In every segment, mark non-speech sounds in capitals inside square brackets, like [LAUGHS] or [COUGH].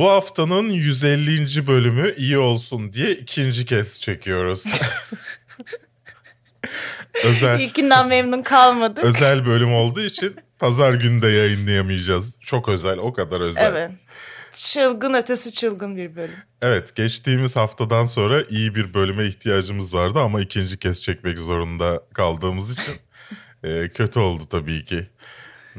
Bu haftanın 150. bölümü iyi olsun diye ikinci kez çekiyoruz. [LAUGHS] özel İlkinden memnun kalmadık. özel bölüm olduğu için pazar günü de yayınlayamayacağız. Çok özel, o kadar özel. Evet. Çılgın ötesi çılgın bir bölüm. Evet, geçtiğimiz haftadan sonra iyi bir bölüme ihtiyacımız vardı ama ikinci kez çekmek zorunda kaldığımız için [LAUGHS] e, kötü oldu tabii ki.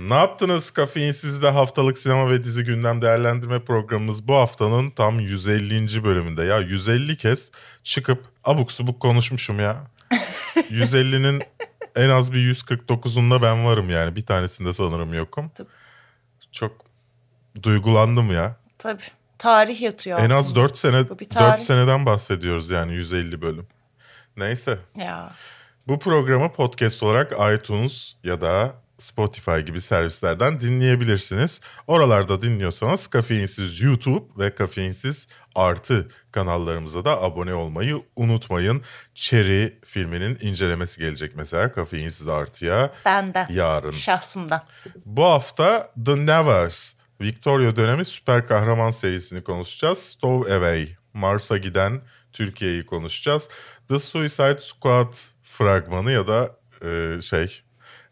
Ne yaptınız Kafeinsiz'de haftalık sinema ve dizi gündem değerlendirme programımız bu haftanın tam 150. bölümünde. Ya 150 kez çıkıp abuk subuk konuşmuşum ya. [LAUGHS] 150'nin en az bir 149'unda ben varım yani. Bir tanesinde sanırım yokum. Tabii. Çok duygulandım ya. Tabii. Tarih yatıyor. En az altında. 4 sene Bu bir 4 tarih. seneden bahsediyoruz yani 150 bölüm. Neyse. Ya. Bu programı podcast olarak iTunes ya da Spotify gibi servislerden dinleyebilirsiniz. Oralarda dinliyorsanız Kafeinsiz YouTube ve Kafeinsiz Artı kanallarımıza da abone olmayı unutmayın. Cherry filminin incelemesi gelecek mesela Kafeinsiz Artı'ya Benden. yarın. Şahsımdan. Bu hafta The Nevers, Victoria dönemi süper kahraman serisini konuşacağız. Stowaway, Mars'a giden Türkiye'yi konuşacağız. The Suicide Squad fragmanı ya da e, şey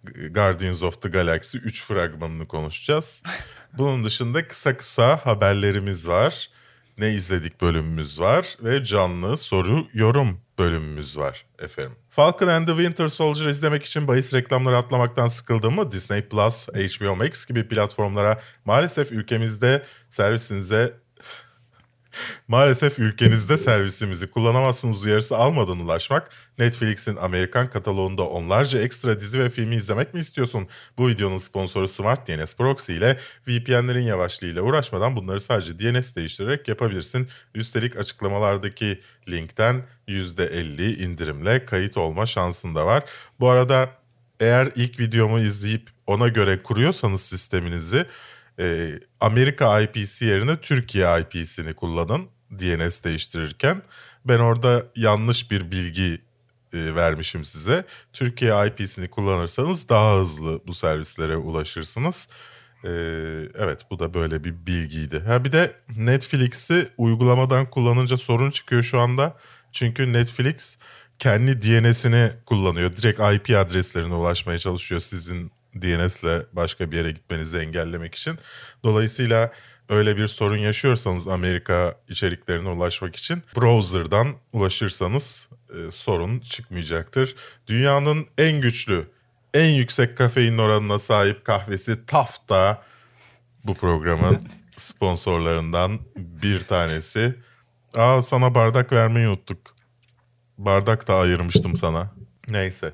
Guardians of the Galaxy 3 fragmanını konuşacağız. Bunun dışında kısa kısa haberlerimiz var. Ne izledik bölümümüz var ve canlı soru yorum bölümümüz var efendim. Falcon and the Winter Soldier izlemek için bahis reklamları atlamaktan sıkıldım mı? Disney Plus, HBO Max gibi platformlara maalesef ülkemizde servisinize Maalesef ülkenizde servisimizi kullanamazsınız uyarısı almadan ulaşmak, Netflix'in Amerikan kataloğunda onlarca ekstra dizi ve filmi izlemek mi istiyorsun? Bu videonun sponsoru Smart DNS Proxy ile VPN'lerin yavaşlığıyla uğraşmadan bunları sadece DNS değiştirerek yapabilirsin. Üstelik açıklamalardaki linkten %50 indirimle kayıt olma şansın da var. Bu arada eğer ilk videomu izleyip ona göre kuruyorsanız sisteminizi e, Amerika IP'si yerine Türkiye IP'sini kullanın DNS değiştirirken. Ben orada yanlış bir bilgi e, vermişim size. Türkiye IP'sini kullanırsanız daha hızlı bu servislere ulaşırsınız. E, evet bu da böyle bir bilgiydi. Ha bir de Netflix'i uygulamadan kullanınca sorun çıkıyor şu anda. Çünkü Netflix kendi DNS'ini kullanıyor. Direkt IP adreslerine ulaşmaya çalışıyor sizin DNS'le başka bir yere gitmenizi engellemek için. Dolayısıyla öyle bir sorun yaşıyorsanız Amerika içeriklerine ulaşmak için browser'dan ulaşırsanız e, sorun çıkmayacaktır. Dünyanın en güçlü, en yüksek kafein oranına sahip kahvesi Tafta bu programın sponsorlarından bir tanesi. Aa sana bardak vermeyi unuttuk. Bardak da ayırmıştım sana. Neyse.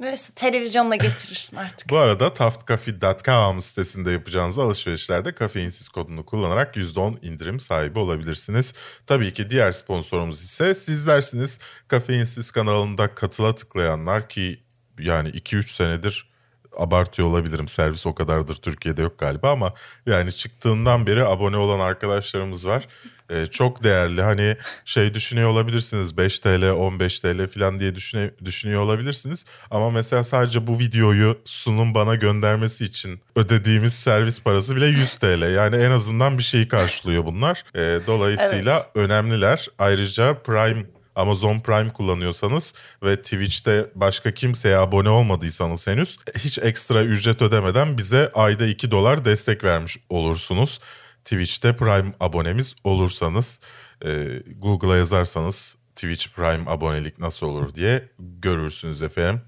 Neyse televizyonla getirirsin artık. Bu arada taftcafe.com sitesinde yapacağınız alışverişlerde kafeinsiz kodunu kullanarak %10 indirim sahibi olabilirsiniz. Tabii ki diğer sponsorumuz ise sizlersiniz. Kafeinsiz kanalında katıla tıklayanlar ki yani 2-3 senedir abartıyor olabilirim. Servis o kadardır Türkiye'de yok galiba ama yani çıktığından beri abone olan arkadaşlarımız var. Ee, çok değerli hani şey düşünüyor olabilirsiniz 5 TL 15 TL falan diye düşüne, düşünüyor olabilirsiniz. Ama mesela sadece bu videoyu sunum bana göndermesi için ödediğimiz servis parası bile 100 TL. Yani en azından bir şeyi karşılıyor bunlar. Ee, dolayısıyla Evet. önemliler. Ayrıca Prime Amazon Prime kullanıyorsanız ve Twitch'te başka kimseye abone olmadıysanız henüz hiç ekstra ücret ödemeden bize ayda 2 dolar destek vermiş olursunuz. Twitch'te Prime abonemiz olursanız e, Google'a yazarsanız Twitch Prime abonelik nasıl olur diye görürsünüz efendim.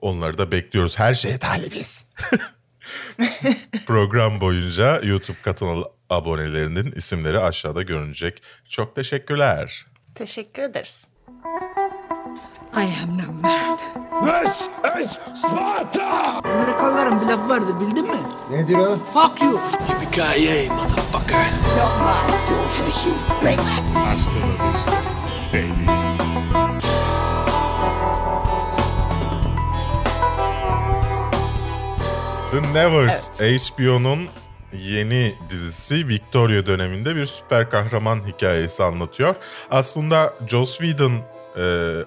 Onları da bekliyoruz. Her şeye talibiz. [LAUGHS] Program boyunca YouTube kanal abonelerinin isimleri aşağıda görünecek. Çok teşekkürler. Teşekkür ederiz. I am no man. This is Sparta! Amerikalıların bir lafı vardır bildin mi? Nedir o? Fuck you. Yippee-ki-yay, motherfucker! The Nevers HBO'nun yeni dizisi Victoria döneminde bir süper kahraman hikayesi anlatıyor. Aslında Joss Whedon e,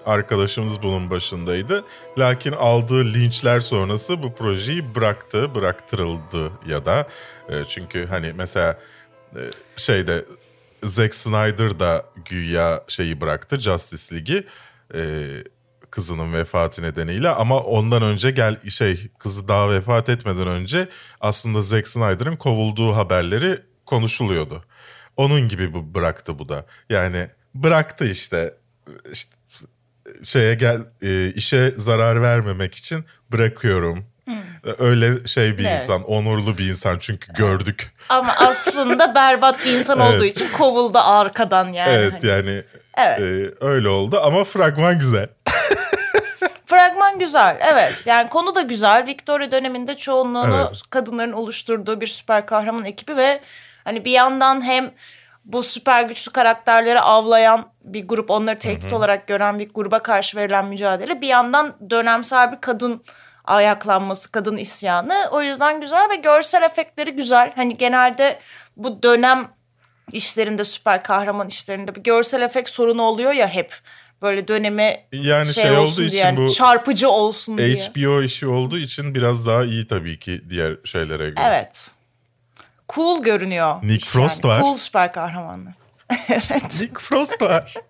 arkadaşımız bunun başındaydı. Lakin aldığı linçler sonrası bu projeyi bıraktı, bıraktırıldı ya da e, çünkü hani mesela e, şeyde Zack Snyder da güya şeyi bıraktı Justice League'i e, kızının vefatı nedeniyle ama ondan önce gel şey kızı daha vefat etmeden önce aslında Zack Snyder'ın kovulduğu haberleri konuşuluyordu. Onun gibi bu bıraktı bu da. Yani bıraktı işte işte şeye gel e, işe zarar vermemek için bırakıyorum. Öyle şey bir Evet. insan, onurlu bir insan çünkü gördük. Ama aslında berbat bir insan [LAUGHS] olduğu Evet. için kovuldu arkadan yani. Evet Hani. yani Evet. e, öyle oldu ama fragman güzel. [LAUGHS] Fragman güzel evet yani konu da güzel. Victoria döneminde çoğunluğunu Evet. kadınların oluşturduğu bir süper kahraman ekibi ve hani bir yandan hem bu süper güçlü karakterleri avlayan bir grup onları tehdit olarak gören bir gruba karşı verilen mücadele bir yandan dönemsel bir kadın ayaklanması, kadın isyanı. O yüzden güzel ve görsel efektleri güzel. Hani genelde bu dönem işlerinde süper kahraman işlerinde bir görsel efekt sorunu oluyor ya hep. Böyle döneme Yani şey, şey olduğu olsun için diye, yani bu çarpıcı olsun diye. HBO işi olduğu için biraz daha iyi tabii ki diğer şeylere göre. Evet. Cool görünüyor. Nick Frost yani. var. Cool süper kahramanlar. [LAUGHS] evet. Nick Frost var. [LAUGHS]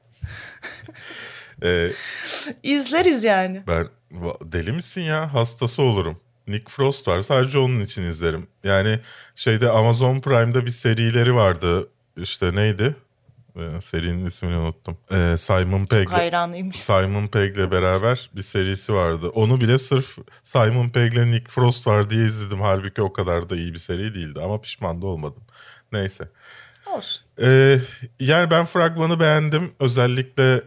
Ee, İzleriz yani. ben deli misin ya? Hastası olurum. Nick Frost var. Sadece onun için izlerim. Yani şeyde Amazon Prime'da bir serileri vardı. İşte neydi? Ee, serinin ismini unuttum. Ee, Simon Pegg. Hayranıymış. [LAUGHS] Simon Pegg'le beraber bir serisi vardı. Onu bile sırf Simon Pegg'le Nick Frost var diye izledim. Halbuki o kadar da iyi bir seri değildi ama pişman da olmadım. Neyse. Olsun. Ee, yani ben fragmanı beğendim. Özellikle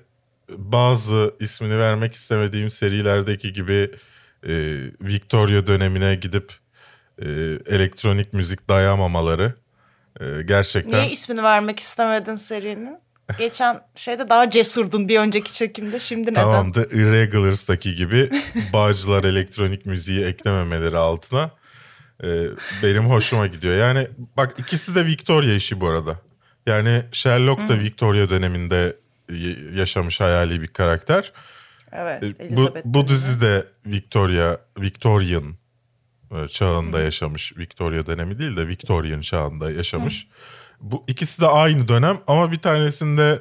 bazı ismini vermek istemediğim serilerdeki gibi e, Victoria dönemine gidip e, elektronik müzik dayamamaları e, gerçekten Niye ismini vermek istemedin serinin? Geçen şeyde daha cesurdun bir önceki çekimde. Şimdi neden? Tamam da Irregulars'taki gibi [LAUGHS] Bağcılar elektronik müziği eklememeleri altına e, benim hoşuma gidiyor. Yani bak ikisi de Victoria işi bu arada. Yani Sherlock da Victoria döneminde yaşamış hayali bir karakter. Evet. E, Bu, bu dizi de Victoria, Victorian e, çağında yaşamış. Victoria dönemi değil de Victorian çağında yaşamış. Bu ikisi de aynı dönem ama bir tanesinde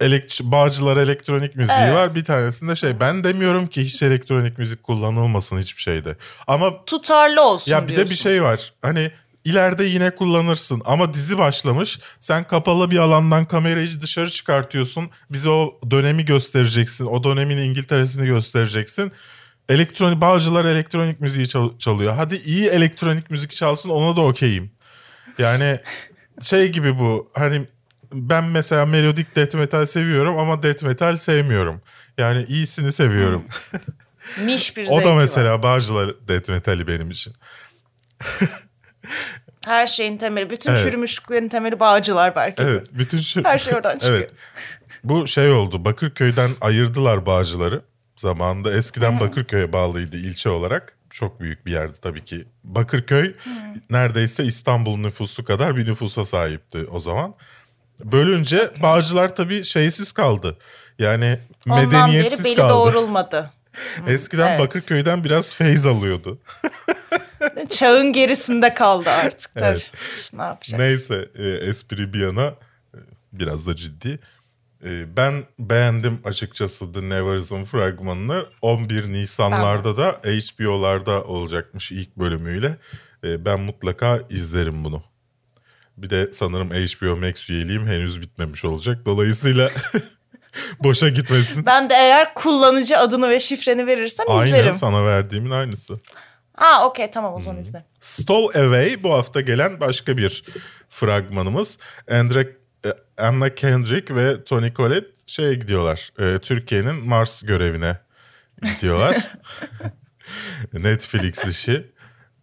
elekt Bağcılar elektronik müziği Evet. var. Bir tanesinde şey ben demiyorum ki hiç elektronik müzik kullanılmasın hiçbir şeyde. Ama Tutarlı olsun ya bir de diyorsun. bir şey var. Hani ileride yine kullanırsın ama dizi başlamış. Sen kapalı bir alandan kamerayı dışarı çıkartıyorsun. Bize o dönemi göstereceksin. O dönemin İngiltere'sini göstereceksin. Elektronik Bağcılar elektronik müziği çal- çalıyor. Hadi iyi elektronik müzik çalsın ona da okeyim. Yani şey gibi bu hani ben mesela melodik death metal seviyorum ama death metal sevmiyorum. Yani iyisini seviyorum. [LAUGHS] Niş bir o da var. mesela Bağcılar death metali benim için. [LAUGHS] Her şeyin temeli, bütün Evet. çürümüşlüklerin temeli bağcılar belki. Evet, bütün şu... Her şey oradan [LAUGHS] çıkıyor. Evet. Bu şey oldu. Bakırköy'den ayırdılar Bağcıları. Zamanında eskiden Bakırköy'e bağlıydı ilçe olarak. Çok büyük bir yerdi tabii ki. Bakırköy neredeyse İstanbul nüfusu kadar bir nüfusa sahipti o zaman. Bölünce Bağcılar tabii şeysiz kaldı. Yani Ondan beri medeniyetsiz beli kaldı. doğrulmadı. [LAUGHS] Eskiden evet. Bakırköy'den biraz feyz alıyordu. [LAUGHS] Çağın gerisinde kaldı artık tabii. Evet. İşte ne yapacağız? Neyse e, espri bir yana e, biraz da ciddi. E, ben beğendim açıkçası The Nevers'ın fragmanını. 11 Nisanlarda da HBO'larda olacakmış ilk bölümüyle. E, ben mutlaka izlerim bunu. Bir de sanırım HBO Max üyeliğim henüz bitmemiş olacak. Dolayısıyla [LAUGHS] boşa gitmesin. Ben de eğer kullanıcı adını ve şifreni verirsen Aynı izlerim. sana verdiğimin aynısı. Aa okey tamam o zaman izlerim. Stowaway bu hafta gelen başka bir fragmanımız. Andre, e, Anna Kendrick ve Tony Collette şeye gidiyorlar. e, Türkiye'nin Mars görevine gidiyorlar. [LAUGHS] [LAUGHS] Netflix işi.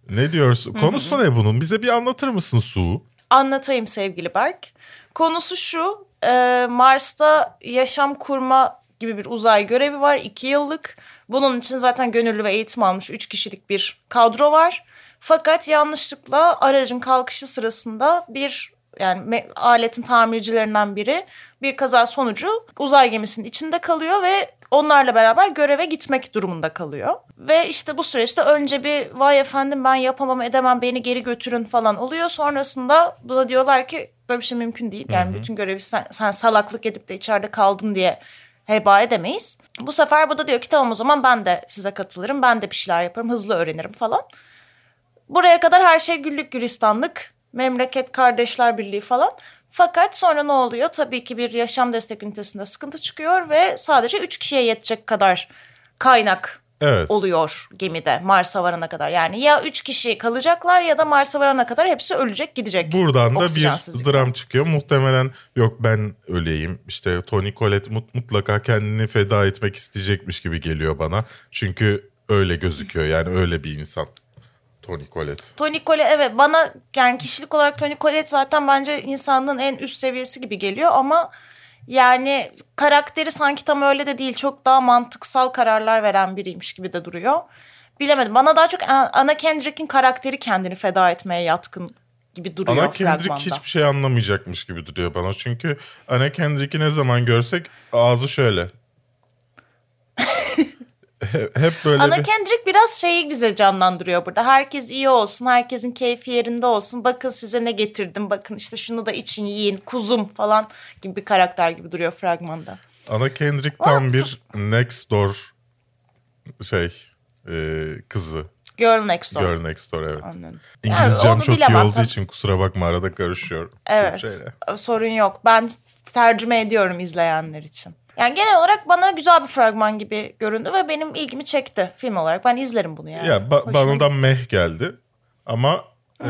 Ne diyorsun? Konusu ne bunun? Bize bir anlatır mısın Su? Anlatayım sevgili Berk. Konusu şu. e, Mars'ta yaşam kurma gibi bir uzay görevi var. iki yıllık. Bunun için zaten gönüllü ve eğitim almış üç kişilik bir kadro var. Fakat yanlışlıkla aracın kalkışı sırasında bir yani aletin tamircilerinden biri bir kaza sonucu uzay gemisinin içinde kalıyor ve onlarla beraber göreve gitmek durumunda kalıyor. Ve işte bu süreçte önce bir vay efendim ben yapamam edemem beni geri götürün falan oluyor. Sonrasında buna diyorlar ki böyle bir şey mümkün değil. Yani bütün görevi sen, sen salaklık edip de içeride kaldın diye heba edemeyiz. Bu sefer bu da diyor ki tamam o zaman ben de size katılırım. Ben de bir şeyler yaparım hızlı öğrenirim falan. Buraya kadar her şey güllük gülistanlık. Memleket kardeşler birliği falan. Fakat sonra ne oluyor? Tabii ki bir yaşam destek ünitesinde sıkıntı çıkıyor ve sadece üç kişiye yetecek kadar kaynak Evet. oluyor gemide Mars'a varana kadar. Yani ya üç kişi kalacaklar ya da Mars'a varana kadar hepsi ölecek gidecek. Buradan da bir dram çıkıyor. Muhtemelen yok ben öleyim. İşte Tony Collette mut- mutlaka kendini feda etmek isteyecekmiş gibi geliyor bana. Çünkü öyle gözüküyor. Yani öyle bir insan. Tony Collette. Tony Collette evet bana yani kişilik olarak Tony Collette zaten bence insanlığın en üst seviyesi gibi geliyor ama yani karakteri sanki tam öyle de değil. Çok daha mantıksal kararlar veren biriymiş gibi de duruyor. Bilemedim. Bana daha çok Anna Kendrick'in karakteri kendini feda etmeye yatkın gibi duruyor Ana Kendrick hiçbir şey anlamayacakmış gibi duruyor bana. Çünkü Ana Kendrick'i ne zaman görsek ağzı şöyle. Hep, [LAUGHS] hep böyle Ana bir... Kendrick biraz şeyi bize canlandırıyor burada. Herkes iyi olsun, herkesin keyfi yerinde olsun. Bakın size ne getirdim, bakın işte şunu da için yiyin, kuzum falan gibi bir karakter gibi duruyor fragmanda. Ana Kendrick tam bir next door şey e, kızı. Girl Next Door. Girl next door evet. Anladım. İngilizcem Yani çok iyi olduğu tabii. için kusura bakma arada karışıyor. Evet, sorun yok. Ben tercüme ediyorum izleyenler için. Yani genel olarak bana güzel bir fragman gibi göründü ve benim ilgimi çekti film olarak. Ben izlerim bunu yani. Ya ba- bana da meh geldi ama e,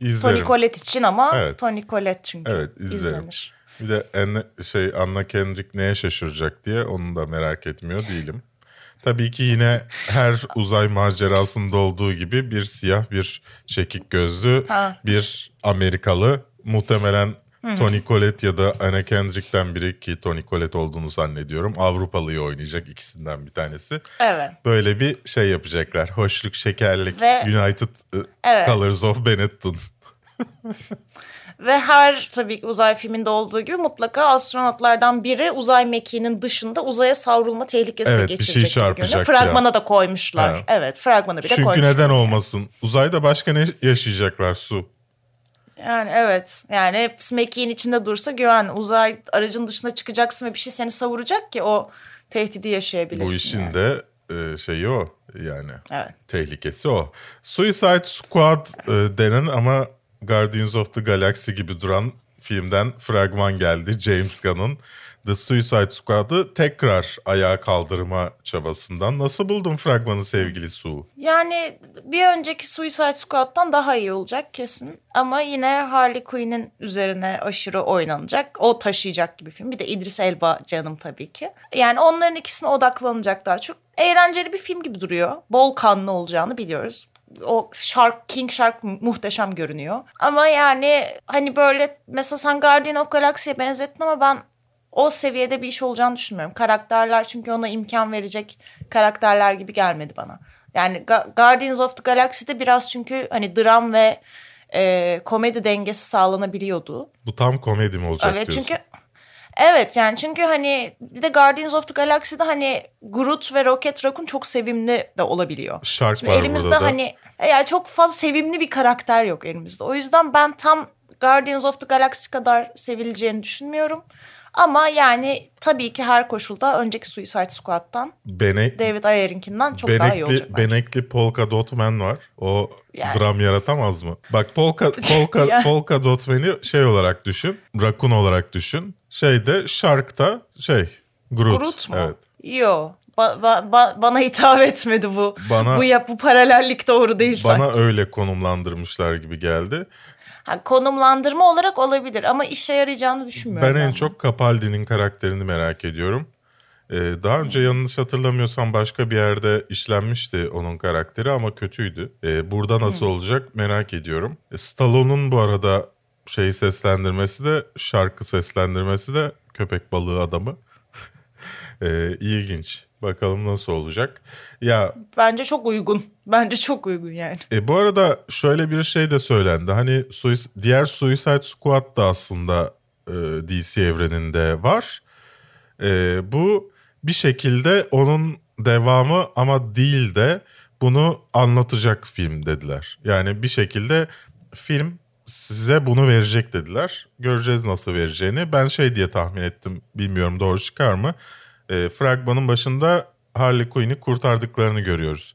izlerim. Tony Collette için ama Evet. Tony Collette çünkü Evet izlerim. izlenir. Bir de en, şey Anna Kendrick neye şaşıracak diye onu da merak etmiyor değilim. Tabii ki yine her [LAUGHS] uzay macerasında olduğu gibi bir siyah bir çekik gözlü Ha. bir Amerikalı muhtemelen Tony Collette ya da Anna Kendrick'ten biri ki Tony Collette olduğunu zannediyorum. Avrupalıyı oynayacak ikisinden bir tanesi. Evet. Böyle bir şey yapacaklar. Hoşluk, şekerlik, Ve- United e, Evet. Colors of Benetton. [LAUGHS] Ve her tabii ki uzay filminde olduğu gibi mutlaka astronotlardan biri uzay mekiğinin dışında uzaya savrulma tehlikesi Evet, de bir şey geçirecek. çarpacak Fragmana da koymuşlar. Ha. Evet fragmana bile Çünkü koymuşlar. neden olmasın? Uzayda başka ne yaşayacaklar su? Yani evet. Yani hep mekiğin içinde dursa güven. Uzay aracın dışına çıkacaksın ve bir şey seni savuracak ki o tehdidi yaşayabilirsin. Bu işin yani. de e, şeyi o yani. Evet. Tehlikesi o. Suicide Squad e, denen ama Guardians of the Galaxy gibi duran filmden fragman geldi James Gunn'ın. The Suicide Squad'ı tekrar ayağa kaldırma çabasından. Nasıl buldun fragmanı sevgili Su? Yani bir önceki Suicide Squad'dan daha iyi olacak kesin. Ama yine Harley Quinn'in üzerine aşırı oynanacak. O taşıyacak gibi film. Bir de İdris Elba canım tabii ki. Yani onların ikisine odaklanacak daha çok. Eğlenceli bir film gibi duruyor. Bol kanlı olacağını biliyoruz. O Shark, King Shark mu- muhteşem görünüyor. Ama yani hani böyle mesela sen Guardian of Galaxy'ye benzettin ama ben o seviyede bir iş olacağını düşünmüyorum. Karakterler çünkü ona imkan verecek karakterler gibi gelmedi bana. Yani Guardians of the Galaxy'de biraz çünkü hani dram ve e, komedi dengesi sağlanabiliyordu. Bu tam komedi mi olacak Evet diyorsun? çünkü evet yani çünkü hani bir de Guardians of the Galaxy'de hani Groot ve Rocket Raccoon çok sevimli de olabiliyor. Shark Şimdi var elimizde burada da. hani yani çok fazla sevimli bir karakter yok elimizde. O yüzden ben tam Guardians of the Galaxy kadar sevileceğini düşünmüyorum. Ama yani tabii ki her koşulda önceki Suicide Squad'tan Bene, David Ayer'inkinden çok daha iyi olacak benekli, bence. benekli Polka Dot Man var. O Yani. dram yaratamaz mı? Bak Polka, [LAUGHS] Polka, Yani. Polka Dot Man'i şey olarak düşün. Rakun olarak düşün. Şeyde Shark'ta şey Groot. Groot mu? Evet. Yo. Ba- ba- ba- bana hitap etmedi bu. Bana- bu yap bu paralellik doğru değil Bana sanki. öyle konumlandırmışlar gibi geldi. Ha, konumlandırma olarak olabilir ama işe yarayacağını düşünmüyorum. Ben en bunu. çok Capaldi'nin karakterini merak ediyorum. Ee, daha önce yanlış hatırlamıyorsam başka bir yerde işlenmişti onun karakteri ama kötüydü. Ee, burada nasıl olacak merak ediyorum. E, Stallone'un bu arada şey seslendirmesi de şarkı seslendirmesi de köpek balığı adamı. Ee, ilginç. Bakalım nasıl olacak. Ya Bence çok uygun. Bence çok uygun yani. E, bu arada şöyle bir şey de söylendi. Hani Suis- diğer Suicide Squad da aslında e, DC evreninde var. E, bu bir şekilde onun devamı ama değil de bunu anlatacak film dediler. Yani bir şekilde film size bunu verecek dediler. Göreceğiz nasıl vereceğini. Ben şey diye tahmin ettim. Bilmiyorum doğru çıkar mı? E, fragmanın başında Harley Quinn'i kurtardıklarını görüyoruz.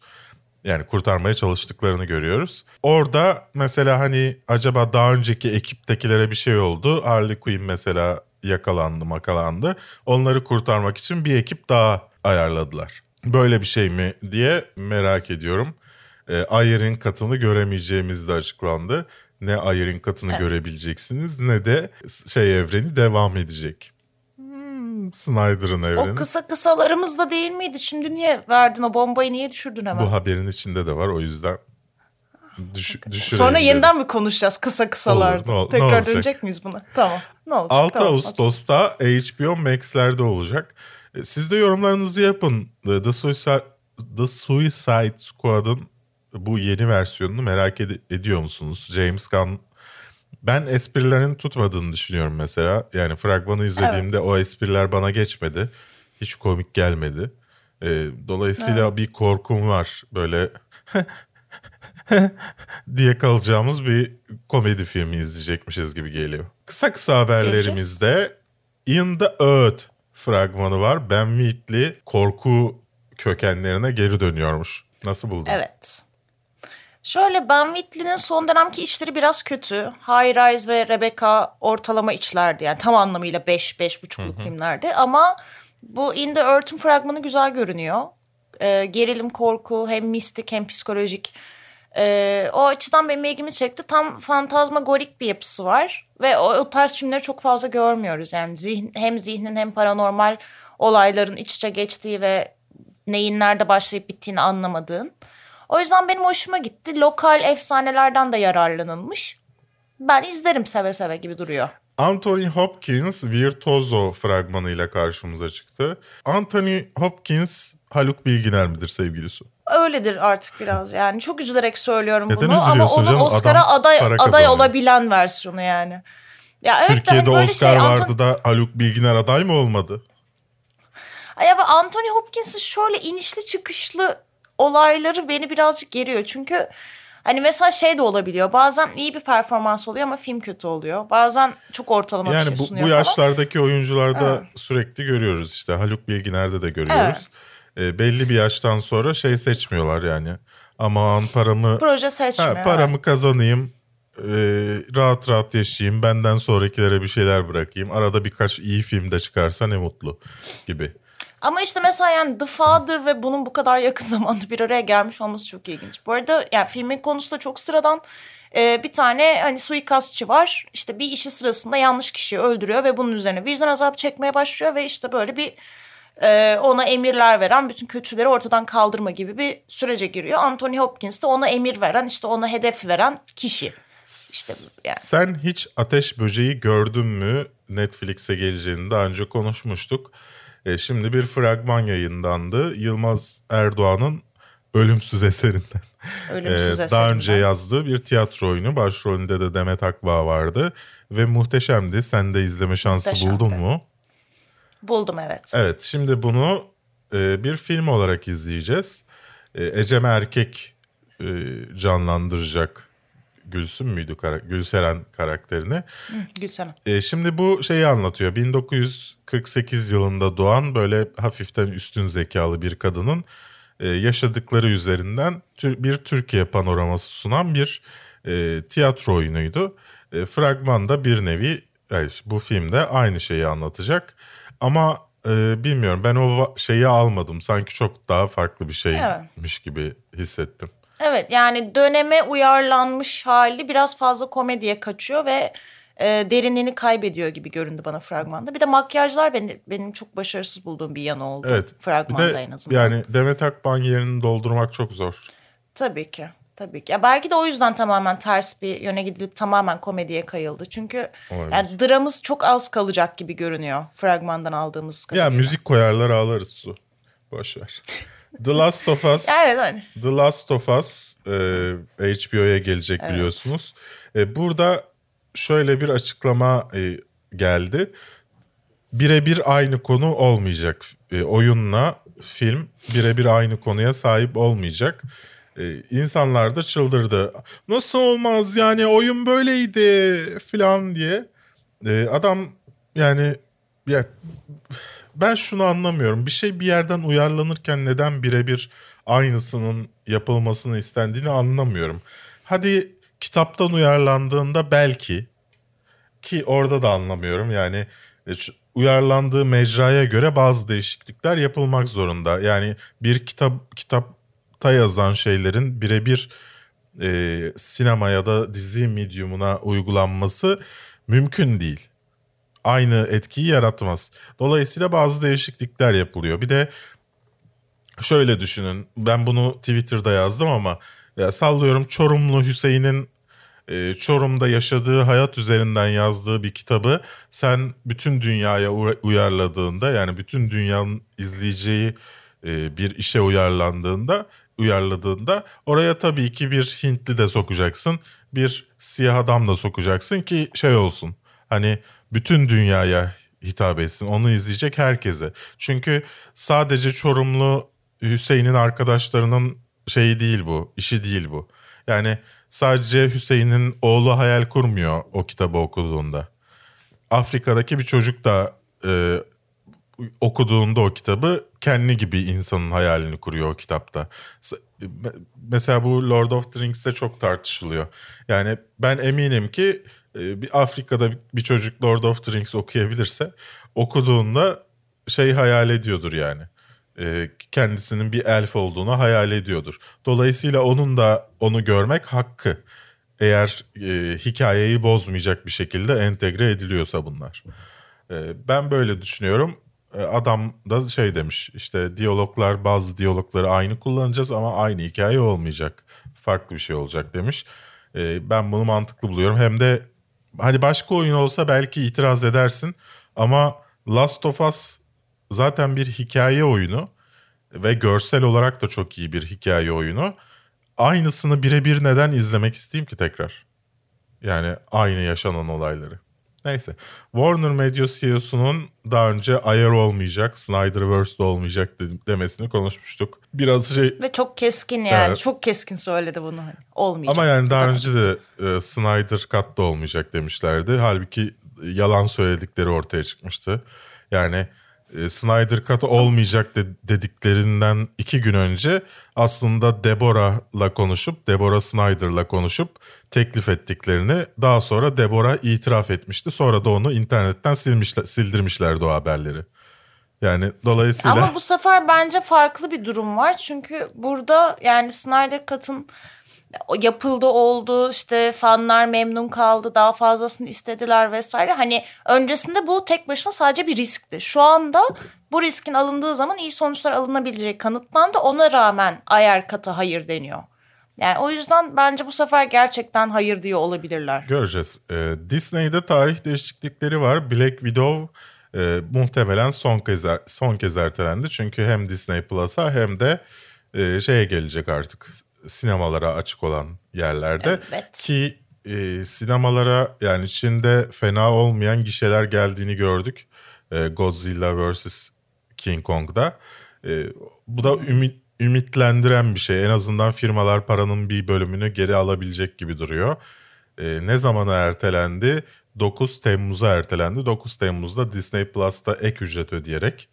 Yani kurtarmaya çalıştıklarını görüyoruz. Orada mesela hani acaba daha önceki ekiptekilere bir şey oldu. Harley Quinn mesela yakalandı makalandı. Onları kurtarmak için bir ekip daha ayarladılar. Böyle bir şey mi diye merak ediyorum. E, Ayer'in katını göremeyeceğimiz de açıklandı. Ne Ayer'in katını görebileceksiniz ne de şey evreni devam edecek. Hmm, Snyder'ın evreni. O kısa kısalarımız da değil miydi? Şimdi niye verdin o bombayı niye düşürdün hemen? Bu haberin içinde de var o yüzden düş, Sonra dedim. yeniden mi konuşacağız kısa kısalar? Olur, ne ne Tekrar olacak? dönecek miyiz buna? Tamam. Ne olacak? 6 Tamam, Ağustos'ta HBO Max'lerde olacak. E, Siz de yorumlarınızı yapın. The The Suicide, The Suicide Squad'ın bu yeni versiyonunu merak ed- ediyor musunuz? James Gunn ben esprilerin tutmadığını düşünüyorum mesela. Yani fragmanı izlediğimde o espriler bana geçmedi. Hiç komik gelmedi. E, dolayısıyla bir korkum var. Böyle [LAUGHS] diye kalacağımız bir komedi filmi izleyecekmişiz gibi geliyor. Kısa kısa haberlerimizde In the Earth fragmanı var. Ben Wheatley korku kökenlerine geri dönüyormuş. Nasıl buldun? Evet. Şöyle Ben Whitley'nin son dönemki işleri biraz kötü. High Rise ve Rebecca ortalama içlerdi. Yani tam anlamıyla 5 beş, 5,5'luk filmlerdi. Ama bu In the Earth'ın fragmanı güzel görünüyor. Ee, gerilim, korku hem mistik hem psikolojik. Ee, o açıdan benim ilgimi çekti. Tam fantazmagorik bir yapısı var. Ve o, o tarz filmleri çok fazla görmüyoruz. Yani zihin, hem zihnin hem paranormal olayların iç içe geçtiği ve neyin nerede başlayıp bittiğini anlamadığın. O yüzden benim hoşuma gitti. Lokal efsanelerden de yararlanılmış. Ben izlerim seve seve gibi duruyor. Anthony Hopkins Virtuoso fragmanıyla karşımıza çıktı. Anthony Hopkins Haluk Bilginer midir sevgilisi? Öyledir artık biraz yani. Çok üzülerek söylüyorum Neden bunu ama onun canım? Oscar'a Adam aday aday olabilen versiyonu yani. Ya evet, Türkiye'de Oscar şey, vardı Anton- da Haluk Bilginer aday mı olmadı? Ay ama Anthony Hopkins'in şöyle inişli çıkışlı olayları beni birazcık geriyor. Çünkü hani mesela şey de olabiliyor. Bazen iyi bir performans oluyor ama film kötü oluyor. Bazen çok ortalama bir Yani şey bu, sunuyor bu falan. yaşlardaki oyuncularda sürekli görüyoruz işte. Haluk Bilginer'de de görüyoruz. E, belli bir yaştan sonra şey seçmiyorlar yani. Aman paramı Proje seçmiyor. ha, paramı kazanayım. e, rahat rahat yaşayayım. Benden sonrakilere bir şeyler bırakayım. Arada birkaç iyi film de çıkarsa ne mutlu gibi. Ama işte mesela yani The Father ve bunun bu kadar yakın [LAUGHS] zamanda bir araya gelmiş olması çok ilginç. Bu arada yani filmin konusu da çok sıradan. Ee, bir tane hani suikastçı var. İşte bir işi sırasında yanlış kişiyi öldürüyor ve bunun üzerine vicdan azabı çekmeye başlıyor ve işte böyle bir e, ona emirler veren bütün kötüleri ortadan kaldırma gibi bir sürece giriyor. Anthony Hopkins de ona emir veren işte ona hedef veren kişi. İşte yani. Sen hiç Ateş Böceği gördün mü? Netflix'e geleceğini daha önce konuşmuştuk. E, şimdi bir fragman yayınlandı. Yılmaz Erdoğan'ın Ölümsüz eserinden. Ölümsüz Ee, eserinden. Daha önce yazdığı bir tiyatro oyunu. Başrolünde de Demet Akbağ vardı. Ve muhteşemdi. Sen de izleme şansı Muhteşemdi. buldun mu? Buldum evet. Evet şimdi bunu e, bir film olarak izleyeceğiz. E, Ecem Erkek e, canlandıracak Gülsüm müydü? Kara- Gülseren karakterini. Gülsene. E, şimdi bu şeyi anlatıyor. 1948 yılında doğan böyle hafiften üstün zekalı bir kadının e, yaşadıkları üzerinden tür- bir Türkiye panoraması sunan bir e, tiyatro oyunuydu. E, fragmanda bir nevi yani bu filmde aynı şeyi anlatacak. Ama e, bilmiyorum ben o şeyi almadım. Sanki çok daha farklı bir şeymiş gibi hissettim. Evet yani döneme uyarlanmış hali biraz fazla komediye kaçıyor ve e, derinliğini kaybediyor gibi göründü bana fragmanda. Bir de makyajlar beni, benim çok başarısız bulduğum bir yanı oldu Evet. fragmanda bir de en azından. yani Demet Akbağ yerini doldurmak çok zor. Tabii ki. Tabii ki. Ya belki de o yüzden tamamen ters bir yöne gidilip tamamen komediye kayıldı. Çünkü Olabilir. yani dramız çok az kalacak gibi görünüyor fragmandan aldığımız kadarıyla. Ya müzik koyarlar ağlarız su. Boş ver. [LAUGHS] The Last of Us. Evet hani. The Last of Us e, HBO'ya gelecek biliyorsunuz. E, burada şöyle bir açıklama e, geldi. Birebir aynı konu olmayacak. E, oyunla film birebir aynı konuya sahip olmayacak. E, insanlar da çıldırdı. Nasıl olmaz yani oyun böyleydi falan diye. E, adam yani ya ben şunu anlamıyorum. Bir şey bir yerden uyarlanırken neden birebir aynısının yapılmasını istendiğini anlamıyorum. Hadi kitaptan uyarlandığında belki ki orada da anlamıyorum. Yani e, uyarlandığı mecraya göre bazı değişiklikler yapılmak zorunda. Yani bir kitap kitapta yazan şeylerin birebir e, sinema ya da dizi medyumuna uygulanması mümkün değil aynı etkiyi yaratmaz. Dolayısıyla bazı değişiklikler yapılıyor. Bir de şöyle düşünün. Ben bunu Twitter'da yazdım ama ya sallıyorum Çorumlu Hüseyin'in e, Çorum'da yaşadığı hayat üzerinden yazdığı bir kitabı sen bütün dünyaya uyarladığında yani bütün dünyanın izleyeceği e, bir işe uyarlandığında uyarladığında oraya tabii ki bir Hintli de sokacaksın. Bir siyah adam da sokacaksın ki şey olsun. Hani bütün dünyaya hitap etsin. Onu izleyecek herkese. Çünkü sadece Çorumlu Hüseyin'in arkadaşlarının şeyi değil bu, işi değil bu. Yani sadece Hüseyin'in oğlu hayal kurmuyor o kitabı okuduğunda. Afrika'daki bir çocuk da e, okuduğunda o kitabı kendi gibi insanın hayalini kuruyor o kitapta. Mesela bu Lord of the Rings'te çok tartışılıyor. Yani ben eminim ki bir Afrika'da bir çocuk Lord of the Rings okuyabilirse okuduğunda şey hayal ediyordur yani. E, kendisinin bir elf olduğunu hayal ediyordur. Dolayısıyla onun da onu görmek hakkı. Eğer e, hikayeyi bozmayacak bir şekilde entegre ediliyorsa bunlar. E, ben böyle düşünüyorum. E, adam da şey demiş işte diyaloglar bazı diyalogları aynı kullanacağız ama aynı hikaye olmayacak. Farklı bir şey olacak demiş. E, ben bunu mantıklı buluyorum. Hem de hani başka oyun olsa belki itiraz edersin ama Last of Us zaten bir hikaye oyunu ve görsel olarak da çok iyi bir hikaye oyunu. Aynısını birebir neden izlemek isteyeyim ki tekrar? Yani aynı yaşanan olayları. Neyse. Warner Media CEO'sunun daha önce ayar olmayacak, Snyderverse'de olmayacak de- demesini konuşmuştuk. Biraz şey Ve çok keskin yani. Evet. Çok keskin söyledi bunu. Hani. Olmayacak. ama yani daha önce de e, Snyder Cut'ta olmayacak demişlerdi. Halbuki yalan söyledikleri ortaya çıkmıştı. Yani e, Snyder Cut olmayacak de- dediklerinden iki gün önce aslında Deborah'la konuşup, Deborah Snyder'la konuşup teklif ettiklerini daha sonra Deborah itiraf etmişti. Sonra da onu internetten silmişler, sildirmişlerdi o haberleri. Yani dolayısıyla... Ama bu sefer bence farklı bir durum var. Çünkü burada yani Snyder Cut'ın yapıldı oldu işte fanlar memnun kaldı daha fazlasını istediler vesaire. Hani öncesinde bu tek başına sadece bir riskti. Şu anda bu riskin alındığı zaman iyi sonuçlar alınabilecek kanıtlandı. Ona rağmen ayar kata hayır deniyor. Yani o yüzden bence bu sefer gerçekten hayır diyor olabilirler. Göreceğiz. Ee, Disney'de tarih değişiklikleri var. Black Widow e, muhtemelen son kez son kez ertelendi. Çünkü hem Disney Plus'a hem de e, şeye gelecek artık sinemalara açık olan yerlerde Evet. ki e, sinemalara yani Çin'de fena olmayan gişeler geldiğini gördük. E, Godzilla vs King Kong'da. E, bu da ümit ümitlendiren bir şey. En azından firmalar paranın bir bölümünü geri alabilecek gibi duruyor. E, ne zamana ertelendi? 9 Temmuz'a ertelendi. 9 Temmuz'da Disney Plus'ta ek ücret ödeyerek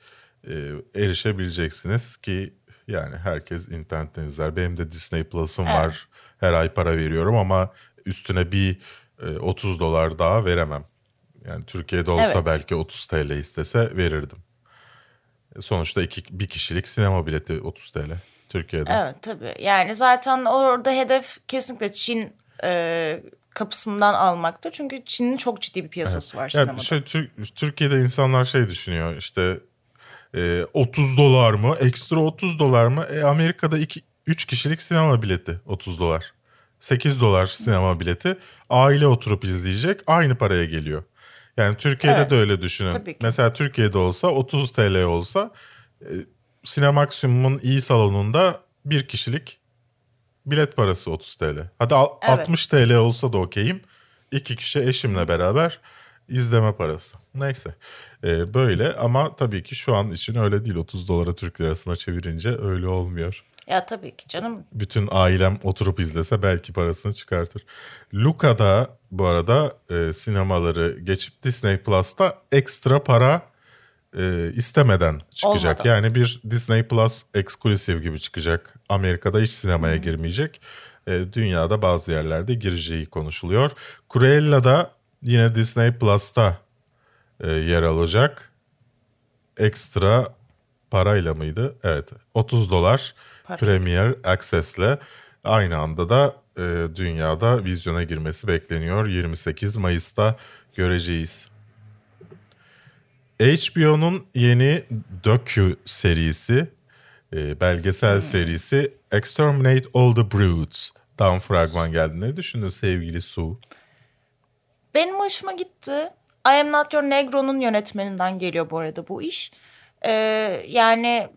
e, erişebileceksiniz ki yani herkes internetten izler. Benim de Disney Plus'ım var. Her ay para veriyorum ama üstüne bir e, 30 dolar daha veremem. Yani Türkiye'de olsa Evet. belki 30 TL istese verirdim. E, Sonuçta iki, bir kişilik sinema bileti 30 TL Türkiye'de. Evet tabii. Yani zaten orada hedef kesinlikle Çin e, kapısından almaktır. Çünkü Çin'in çok ciddi bir piyasası var Ya sinemada. şey, Tür- Türkiye'de insanlar şey düşünüyor işte e, 30 dolar mı ekstra 30 dolar mı e, Amerika'da 3 kişilik sinema bileti 30 dolar 8 dolar sinema bileti aile oturup izleyecek aynı paraya geliyor. Yani Türkiye'de Evet, de öyle düşünün. Mesela Türkiye'de olsa 30 TL olsa e, Sinemaksimum'un iyi salonunda bir kişilik bilet parası 30 TL. Hadi Evet. 60 TL olsa da okeyim. İki kişi eşimle beraber izleme parası. Neyse. Ee, böyle ama tabii ki şu an için öyle değil. 30 dolara Türk lirasına çevirince öyle olmuyor. Ya tabii ki canım. Bütün ailem oturup izlese belki parasını çıkartır. Luca'da bu arada e, sinemaları geçip Disney Plus'ta ekstra para e, istemeden çıkacak. Olmadı. Yani bir Disney Plus eksklusif gibi çıkacak. Amerika'da hiç sinemaya girmeyecek. E, dünyada bazı yerlerde gireceği konuşuluyor. Cruella'da yine Disney Plus'ta e, yer alacak. Ekstra parayla mıydı? Evet 30 dolar Para. Premier Access'le aynı anda da e, dünyada vizyona girmesi bekleniyor. 28 Mayıs'ta göreceğiz. HBO'nun yeni docu serisi, e, belgesel serisi Exterminate All the Brutes. Dan fragman geldi. Ne düşündün sevgili Su? Benim hoşuma gitti. I Am Not Your Negro'nun yönetmeninden geliyor bu arada bu iş. Ee, yani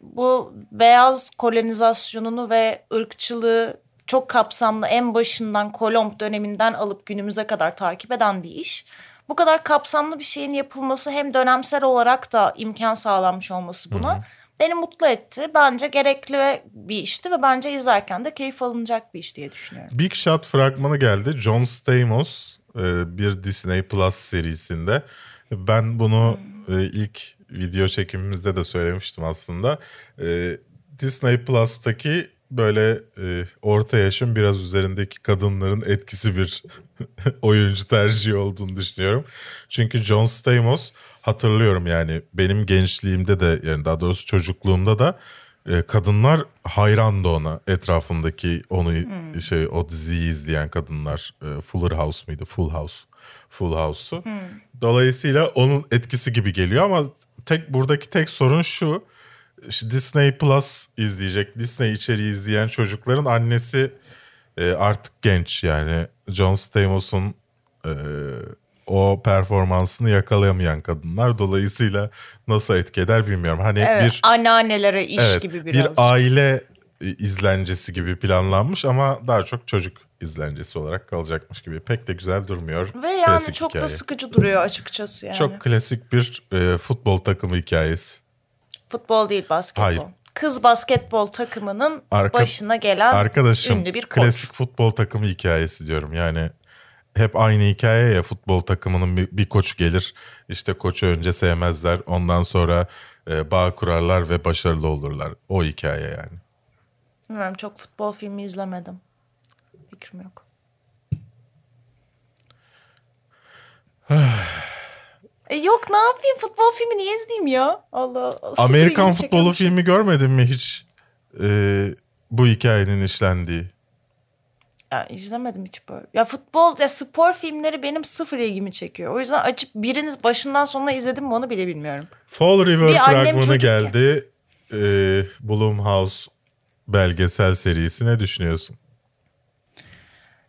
bu beyaz kolonizasyonunu ve ırkçılığı çok kapsamlı en başından Kolomb döneminden alıp günümüze kadar takip eden bir iş. Bu kadar kapsamlı bir şeyin yapılması hem dönemsel olarak da imkan sağlanmış olması buna beni mutlu etti. Bence gerekli bir işti ve bence izlerken de keyif alınacak bir iş diye düşünüyorum. Big Shot fragmanı geldi. John Stamos bir Disney Plus serisinde. Ben bunu e, ilk video çekimimizde de söylemiştim aslında. E, Disney Plus'taki böyle e, orta yaşın biraz üzerindeki kadınların etkisi bir [LAUGHS] oyuncu tercihi olduğunu düşünüyorum. Çünkü John Stamos hatırlıyorum yani benim gençliğimde de yani daha doğrusu çocukluğumda da e, kadınlar hayrandı ona. Etrafındaki onu şey o diziyi izleyen kadınlar e, Fuller House mıydı? Full House. Full House'u. Dolayısıyla onun etkisi gibi geliyor ama tek buradaki tek sorun şu. Disney Plus izleyecek Disney içeriği izleyen çocukların annesi e, artık genç yani. John Stamos'un e, o performansını yakalayamayan kadınlar dolayısıyla nasıl etki eder bilmiyorum. Hani Evet, bir anneannelere iş evet, gibi bir biraz. aile e, izlencesi gibi planlanmış ama daha çok çocuk izlencesi olarak kalacakmış gibi. Pek de güzel durmuyor. Ve yani Klasik çok da hikaye. sıkıcı duruyor açıkçası yani. Çok klasik bir e, futbol takımı hikayesi. Futbol değil basketbol. Hayır. Kız basketbol takımının Arka- başına gelen Arkadaşım ünlü bir koç. klasik futbol takımı hikayesi diyorum. Yani hep aynı hikaye ya futbol takımının bir, bir koç gelir. İşte koçu önce sevmezler. Ondan sonra e, bağ kurarlar ve başarılı olurlar. O hikaye yani. Bilmiyorum çok futbol filmi izlemedim. Fikrim yok. [SIGHS] e yok ne yapayım futbol filmi niye izleyeyim ya? Allah. Amerikan futbolu filmi görmedin mi hiç? E, bu hikayenin işlendiği. Ya izlemedim hiç böyle. Ya futbol ya spor filmleri benim sıfır ilgimi çekiyor. O yüzden açıp biriniz başından sonuna izledim mi onu bile bilmiyorum. Fall River Bir fragmanı geldi. E, Blumhouse belgesel serisi ne düşünüyorsun?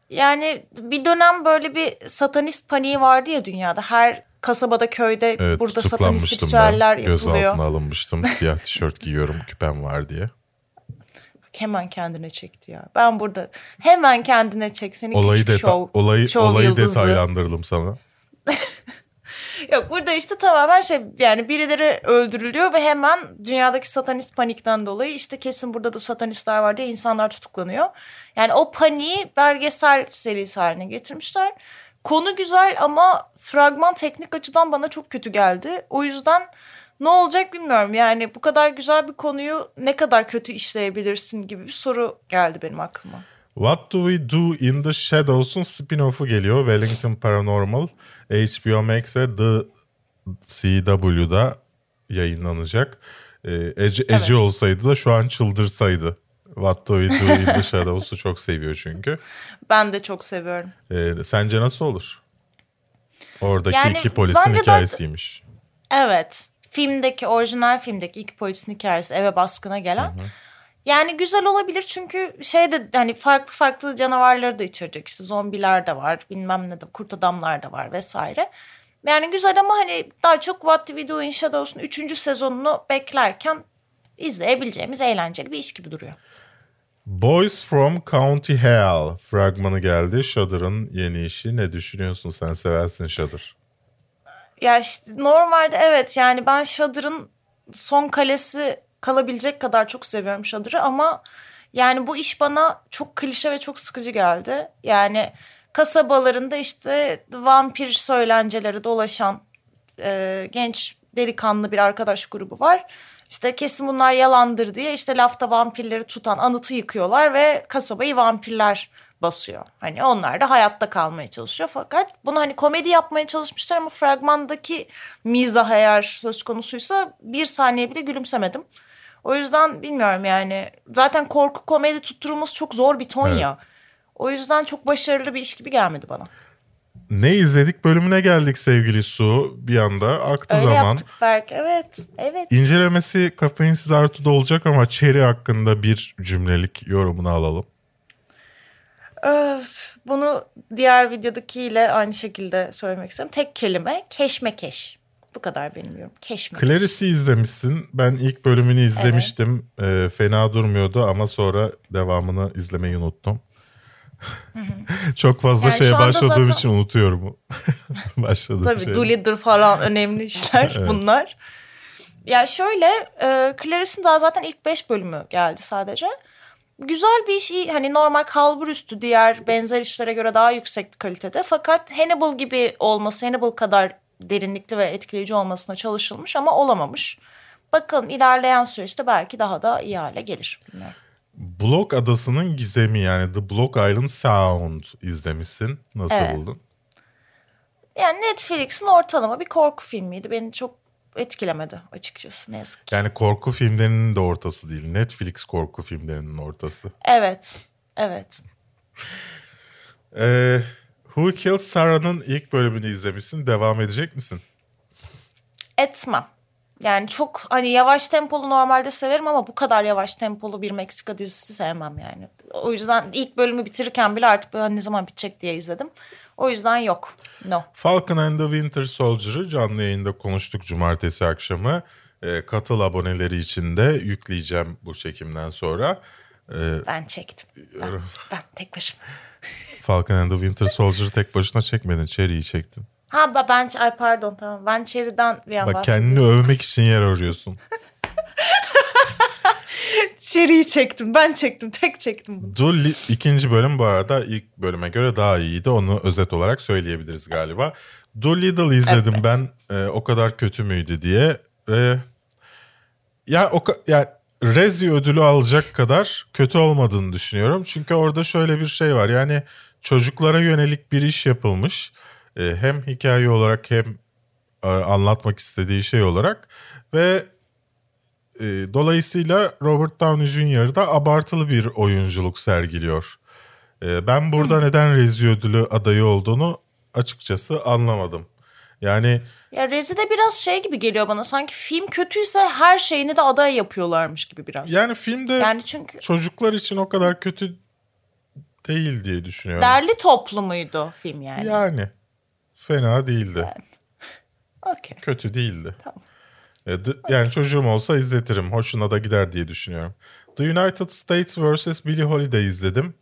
Yani bir dönem böyle bir satanist paniği vardı ya dünyada. Her kasabada köyde Evet burada satanist ritüeller yapılıyor. Gözaltına alınmıştım. Siyah tişört giyiyorum küpem var diye. Hemen kendine çekti ya. Ben burada hemen kendine çek seni Olayı, küçük deta- şov, olayı, şov olayı yıldızı. detaylandırdım sana. [LAUGHS] Yok burada işte tamamen şey yani birileri öldürülüyor ve hemen dünyadaki satanist panikten dolayı işte kesin burada da satanistler var diye insanlar tutuklanıyor. Yani o paniği belgesel serisi haline getirmişler. Konu güzel ama fragman teknik açıdan bana çok kötü geldi. O yüzden ne olacak bilmiyorum. Yani bu kadar güzel bir konuyu ne kadar kötü işleyebilirsin gibi bir soru geldi benim aklıma. What Do We Do in the Shadows'un spin-off'u geliyor. Wellington Paranormal HBO Max ve The CW'da yayınlanacak. Ee, Ece, Ece olsaydı da şu an çıldırsaydı. What Do We Do in the Shadows'u çok seviyor çünkü. Ben de çok seviyorum. Ee, sence nasıl olur? Oradaki Yani iki polisin hikayesiymiş. Evet. Filmdeki, orijinal filmdeki ilk polisin hikayesi eve baskına gelen. Yani güzel olabilir çünkü şeyde hani farklı farklı canavarları da içerecek. İşte zombiler de var, bilmem ne de kurt adamlar da var vesaire. Yani güzel ama hani daha çok What We Do in Shadows'un 3. sezonunu beklerken izleyebileceğimiz eğlenceli bir iş gibi duruyor. Boys from County Hell fragmanı geldi. Shudder'ın yeni işi. Ne düşünüyorsun? Sen seversin Shudder. Ya işte normalde evet yani ben Shudder'ın son kalesi kalabilecek kadar çok seviyorum Shudder'ı ama yani bu iş bana çok klişe ve çok sıkıcı geldi. Yani kasabalarında işte vampir söylenceleri dolaşan e, genç delikanlı bir arkadaş grubu var. İşte kesin bunlar yalandır diye işte lafta vampirleri tutan anıtı yıkıyorlar ve kasabayı vampirler basıyor. Hani onlar da hayatta kalmaya çalışıyor fakat bunu hani komedi yapmaya çalışmışlar ama fragmandaki mizah eğer söz konusuysa bir saniye bile gülümsemedim. O yüzden bilmiyorum yani zaten korku komedi tutturulması çok zor bir ton Evet. ya. O yüzden çok başarılı bir iş gibi gelmedi bana. Ne izledik bölümüne geldik sevgili Su. Bir anda aktı Öyle zaman. yaptık Berk. Evet, evet. İncelemesi kafeinsiz artıda olacak ama Cherry hakkında bir cümlelik yorumunu alalım. Öf, bunu diğer videodakiyle aynı şekilde söylemek istiyorum. Tek kelime keşmekeş. Bu kadar benim yorum. Keşmekeş. Clarice'i izlemişsin. Ben ilk bölümünü izlemiştim. Ee, fena durmuyordu ama sonra devamını izlemeyi unuttum. [LAUGHS] Çok fazla Yani şeye başladığım zaten- için unutuyorum. [LAUGHS] Başladığım Tabii şey. Doolittle falan önemli işler bunlar. Ya şöyle e, Clarice'in daha zaten ilk beş bölümü geldi sadece. Güzel bir iş. Hani normal kalbur üstü diğer benzer işlere göre daha yüksek kalitede. Fakat Hannibal gibi olması, Hannibal kadar derinlikli ve etkileyici olmasına çalışılmış ama olamamış. Bakalım ilerleyen süreçte belki daha da iyi hale gelir. Bilmiyorum. Block Adası'nın gizemi yani The Block Island Sound izlemişsin. Nasıl Evet. buldun? Yani Netflix'in ortalama bir korku filmiydi. Beni çok etkilemedi açıkçası ne yazık ki. Yani korku filmlerinin de ortası değil. Netflix korku filmlerinin ortası. Evet, evet. Ee, Who Killed Sarah'ın ilk bölümünü izlemişsin. Devam edecek misin? etmem. Yani çok hani yavaş tempolu normalde severim ama bu kadar yavaş tempolu bir Meksika dizisi sevmem yani. O yüzden ilk bölümü bitirirken bile artık böyle ne zaman bitecek diye izledim. O yüzden yok. No. Falcon and the Winter Soldier'ı canlı yayında konuştuk cumartesi akşamı. Ee, katıl aboneleri için de yükleyeceğim bu çekimden sonra. Ee, Ben çektim. Ben, ben tek başıma. Falcon and the Winter Soldier'ı tek başına çekmedin. Cherry'i çektin. Ha ben ay pardon tamam. Ben Cherry'den bir an Bak kendini övmek için yer arıyorsun. [LAUGHS] Cherry'yi çektim. Ben çektim. Tek çektim bunu. Dolly ikinci bölüm bu arada ilk bölüme göre daha iyiydi. Onu özet olarak söyleyebiliriz galiba. Dolittle izledim Evet. ben e, o kadar kötü müydü diye. E, ya o ka- ya Rezi ödülü alacak kadar kötü olmadığını düşünüyorum. Çünkü orada şöyle bir şey var. Yani çocuklara yönelik bir iş yapılmış. E, hem hikaye olarak hem e, anlatmak istediği şey olarak ve e, dolayısıyla Robert Downey Jr. da abartılı bir oyunculuk sergiliyor. E, ben burada neden Rezi ödülü adayı olduğunu açıkçası anlamadım. Yani Ya Rezi de biraz şey gibi geliyor bana. Sanki film kötüyse her şeyini de aday yapıyorlarmış gibi biraz. yani filmde Yani çünkü çocuklar için o kadar kötü değil diye düşünüyorum. derli toplu muydu film yani? Yani fena değildi. [LAUGHS] Okey. Kötü değildi. The- yani çocuğum olsa izletirim. Hoşuna da gider diye düşünüyorum. The United States vs. Billie Holiday izledim.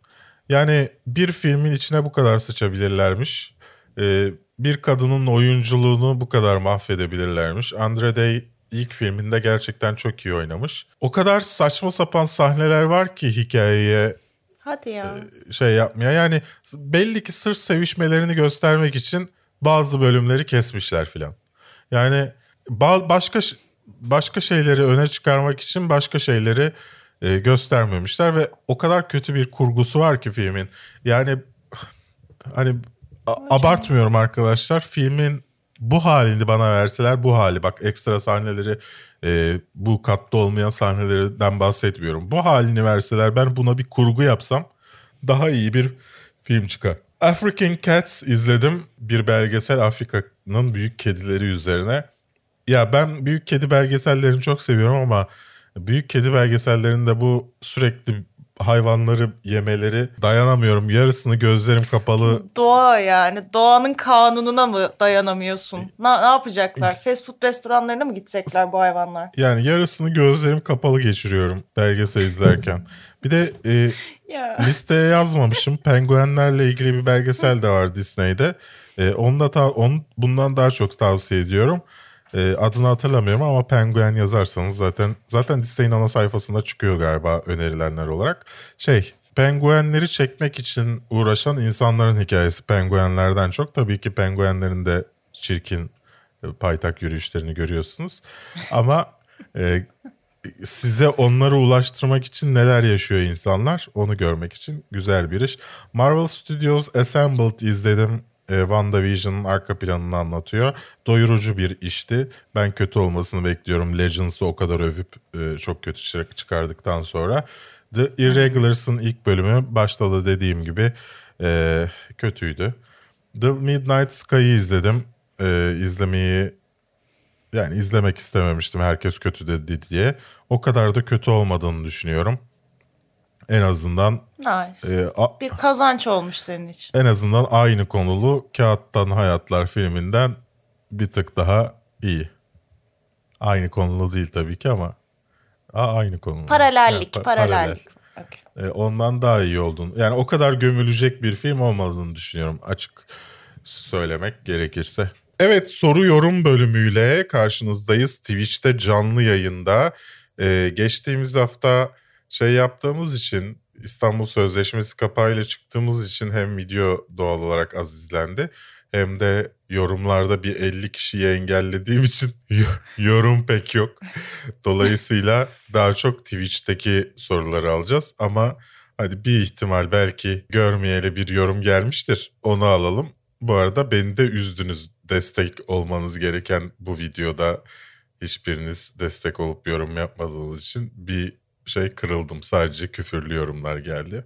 Yani bir filmin içine bu kadar sıçabilirlermiş. E, bir kadının oyunculuğunu bu kadar mahvedebilirlermiş. Andre Day ilk filminde gerçekten çok iyi oynamış. O kadar saçma sapan sahneler var ki hikayeye Hadi ya. şey yapmaya. Yani belli ki sırf sevişmelerini göstermek için bazı bölümleri kesmişler filan. Yani ba- başka başka şeyleri öne çıkarmak için başka şeyleri e, göstermemişler ve o kadar kötü bir kurgusu var ki filmin. Yani hani a- abartmıyorum arkadaşlar. Filmin bu halini bana verseler bu hali bak ekstra sahneleri e, bu katta olmayan sahnelerden bahsetmiyorum. Bu halini verseler ben buna bir kurgu yapsam daha iyi bir film çıkar. African Cats izledim. Bir belgesel Afrika'nın büyük kedileri üzerine. Ya ben büyük kedi belgesellerini çok seviyorum ama büyük kedi belgesellerinde bu sürekli hayvanları yemeleri dayanamıyorum. Yarısını gözlerim kapalı Doğa yani. Doğanın kanununa mı dayanamıyorsun? Ne, ne yapacaklar? Fast food restoranlarına mı gidecekler bu hayvanlar? yani yarısını gözlerim kapalı geçiriyorum belgesel izlerken. Bir de e, [LAUGHS] Ya. listeye yazmamışım. Penguenlerle ilgili bir belgesel de var Disney'de. E, onu da ta- onu bundan daha çok tavsiye ediyorum. E, adını hatırlamıyorum ama penguen yazarsanız zaten zaten Disney'in ana sayfasında çıkıyor galiba önerilenler olarak. Şey penguenleri çekmek için uğraşan insanların hikayesi penguenlerden çok. Tabii ki penguenlerin de çirkin e, paytak yürüyüşlerini görüyorsunuz. Ama e, size onları ulaştırmak için neler yaşıyor insanlar onu görmek için güzel bir iş. Marvel Studios Assembled izledim. E, WandaVision'ın arka planını anlatıyor. Doyurucu bir işti. Ben kötü olmasını bekliyorum. Legends'ı o kadar övüp e, çok kötü çık- çıkardıktan sonra. The Irregulars'ın ilk bölümü başta da dediğim gibi e, kötüydü. The Midnight Sky'ı izledim. E, izlemeyi yani izlemek istememiştim herkes kötü dedi diye. O kadar da kötü olmadığını düşünüyorum. En azından Nice. e, a- Bir kazanç olmuş senin için. en azından aynı konulu Kağıttan Hayatlar filminden bir tık daha iyi. Aynı konulu değil tabii ki ama Aa, aynı konulu. Paralellik, Yani pa- paralellik. Okey. E, ondan daha iyi olduğunu. Yani o kadar gömülecek bir film olmadığını düşünüyorum açık söylemek gerekirse. Evet soru yorum bölümüyle karşınızdayız. Twitch'te canlı yayında. E, geçtiğimiz hafta şey yaptığımız için İstanbul Sözleşmesi kapağıyla çıktığımız için hem video doğal olarak az izlendi hem de yorumlarda bir 50 kişiyi engellediğim için [LAUGHS] yorum pek yok. Dolayısıyla daha çok Twitch'teki soruları alacağız ama hadi bir ihtimal belki görmeyeli bir yorum gelmiştir. Onu alalım. Bu arada beni de üzdünüz. Destek olmanız gereken bu videoda hiçbiriniz destek olup yorum yapmadığınız için bir şey kırıldım. Sadece küfürlü yorumlar geldi.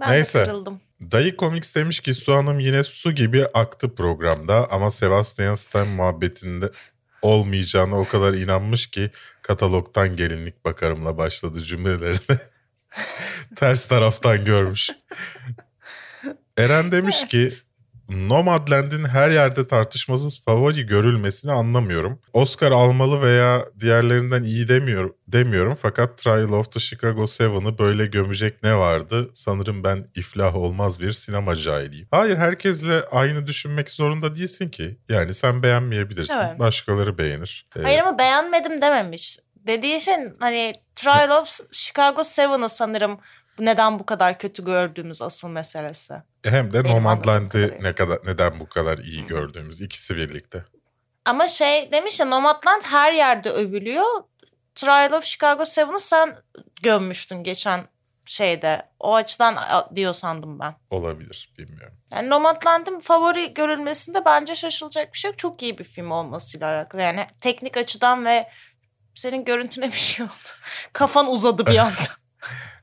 Ben Neyse. de kırıldım. Dayı Comics demiş ki Su Hanım yine su gibi aktı programda ama Sebastian Stan muhabbetinde olmayacağına o kadar inanmış ki katalogdan gelinlik bakarımla başladı cümlelerine. [LAUGHS] Ters taraftan görmüş. Eren demiş ki Nomadland'in her yerde tartışmasız favori görülmesini anlamıyorum. Oscar almalı veya diğerlerinden iyi demiyorum, demiyorum fakat Trial of the Chicago 7'ı böyle gömecek ne vardı? Sanırım ben iflah olmaz bir sinema cahiliyim. Hayır herkesle aynı düşünmek zorunda değilsin ki. Yani sen beğenmeyebilirsin. Evet. Başkaları beğenir. Ee, Hayır ama beğenmedim dememiş. Dediği şey hani Trial of Chicago 7'ı sanırım neden bu kadar kötü gördüğümüz asıl meselesi. hem de benim Nomadland'ı ne kadar neden bu kadar iyi gördüğümüz ikisi birlikte. Ama şey demiş ya Nomadland her yerde övülüyor. Trial of Chicago 7'ı sen gömmüştün geçen şeyde. O açıdan diyor sandım ben. Olabilir bilmiyorum. Yani Nomadland'ın favori görülmesinde bence şaşılacak bir şey yok. Çok iyi bir film olmasıyla alakalı. Yani teknik açıdan ve senin görüntüne bir şey oldu. [LAUGHS] Kafan uzadı bir [LAUGHS] anda.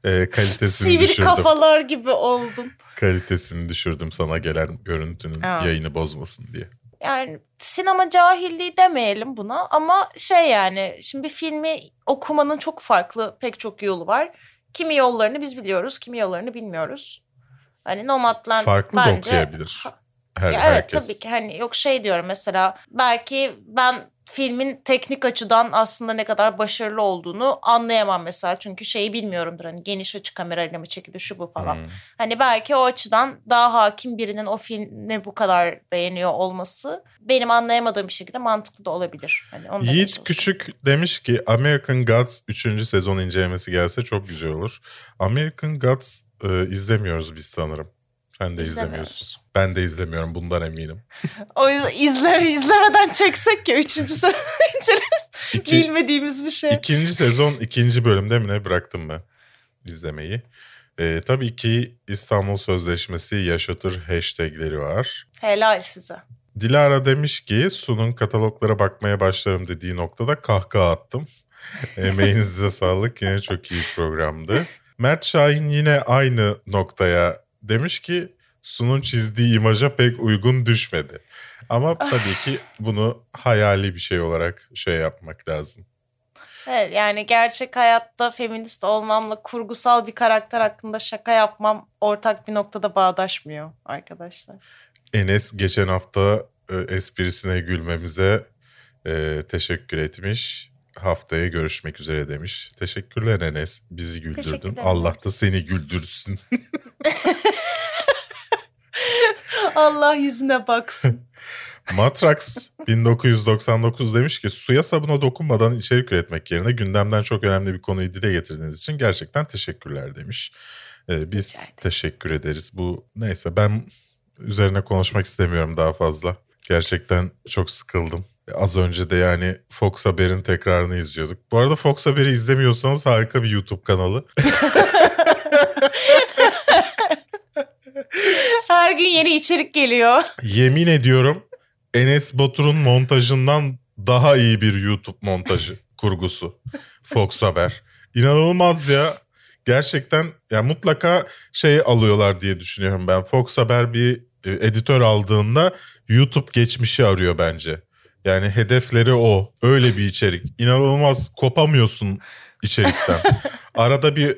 Ee, kalitesini Sivri düşürdüm. kafalar gibi oldun. Kalitesini düşürdüm sana gelen görüntünün Evet. yayını bozmasın diye. Yani sinema cahilliği demeyelim buna ama şey yani şimdi bir filmi okumanın çok farklı pek çok yolu var. Kimi yollarını biz biliyoruz, kimi yollarını bilmiyoruz. Hani Nomadland Farklı da bence... okuyabilir. Her, Ya evet herkes. tabii ki hani yok şey diyorum mesela belki ben filmin teknik açıdan aslında ne kadar başarılı olduğunu anlayamam mesela çünkü şeyi bilmiyorumdur hani geniş açı kamerayla mı çekildi şu bu falan. Hmm. Hani belki o açıdan daha hakim birinin o filmi bu kadar beğeniyor olması benim anlayamadığım bir şekilde mantıklı da olabilir. Hani onu Yiğit. Küçük demiş ki American Gods 3. sezon incelemesi gelse çok güzel olur. American Gods e, izlemiyoruz biz sanırım. Sen de izlemiyorsun. Ben de izlemiyorum bundan eminim. [LAUGHS] O yüzden izle, izlemeden çeksek ya üçüncü sezon. [LAUGHS] İki- Bilmediğimiz bir şey. İkinci sezon ikinci bölümde mi ne bıraktım ben izlemeyi. E, tabii ki İstanbul Sözleşmesi yaşatır hashtagleri var. Helal size. Dilara demiş ki Su'nun kataloglara bakmaya başlarım dediği noktada kahkaha attım. [LAUGHS] Emeğinize sağlık. Yine çok iyi programdı. Mert Şahin yine aynı noktaya demiş ki Su'nun çizdiği imaja pek uygun düşmedi. Ama tabii ki bunu hayali bir şey olarak şey yapmak lazım. Evet yani gerçek hayatta feminist olmamla kurgusal bir karakter hakkında şaka yapmam ortak bir noktada bağdaşmıyor arkadaşlar. Enes geçen hafta e, esprisine gülmemize e, teşekkür etmiş. Haftaya görüşmek üzere demiş. Teşekkürler Enes. Bizi güldürdün. Allah da seni güldürsün. [LAUGHS] Allah yüzüne baksın. [LAUGHS] Matrax 1999 demiş ki suya sabuna dokunmadan içerik üretmek yerine gündemden çok önemli bir konuyu dile getirdiğiniz için gerçekten teşekkürler demiş. Ee, biz Rica teşekkür ederiz. Bu neyse ben üzerine konuşmak istemiyorum daha fazla. Gerçekten çok sıkıldım. Az önce de yani Fox Haber'in tekrarını izliyorduk. Bu arada Fox Haber'i izlemiyorsanız harika bir YouTube kanalı. [LAUGHS] Her gün yeni içerik geliyor. Yemin ediyorum Enes Batur'un montajından daha iyi bir YouTube montajı kurgusu. Fox Haber. İnanılmaz ya. Gerçekten ya mutlaka şey alıyorlar diye düşünüyorum ben. Fox Haber bir e, editör aldığında YouTube geçmişi arıyor bence. Yani hedefleri o. Öyle bir içerik. İnanılmaz kopamıyorsun içerikten. [LAUGHS] Arada bir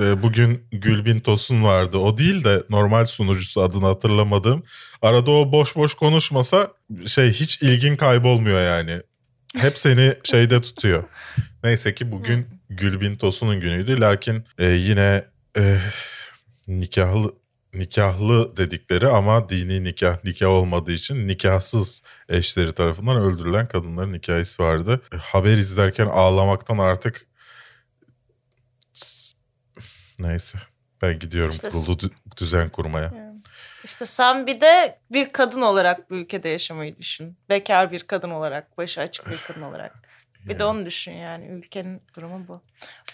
e, bugün Gülbin Tosun vardı. O değil de normal sunucusu adını hatırlamadığım. Arada o boş boş konuşmasa şey hiç ilgin kaybolmuyor yani. Hep seni şeyde tutuyor. Neyse ki bugün Gülbin Tosun'un günüydü. Lakin e, yine e, nikahlı nikahlı dedikleri ama dini nikah nikah olmadığı için nikahsız eşleri tarafından öldürülen kadınların hikayesi vardı. E, haber izlerken ağlamaktan artık neyse ben gidiyorum İşte kurulu dü- düzen kurmaya. İşte sen bir de bir kadın olarak bu ülkede yaşamayı düşün. Bekar bir kadın olarak, başı açık bir kadın olarak. Bir de onu düşün yani ülkenin durumu bu.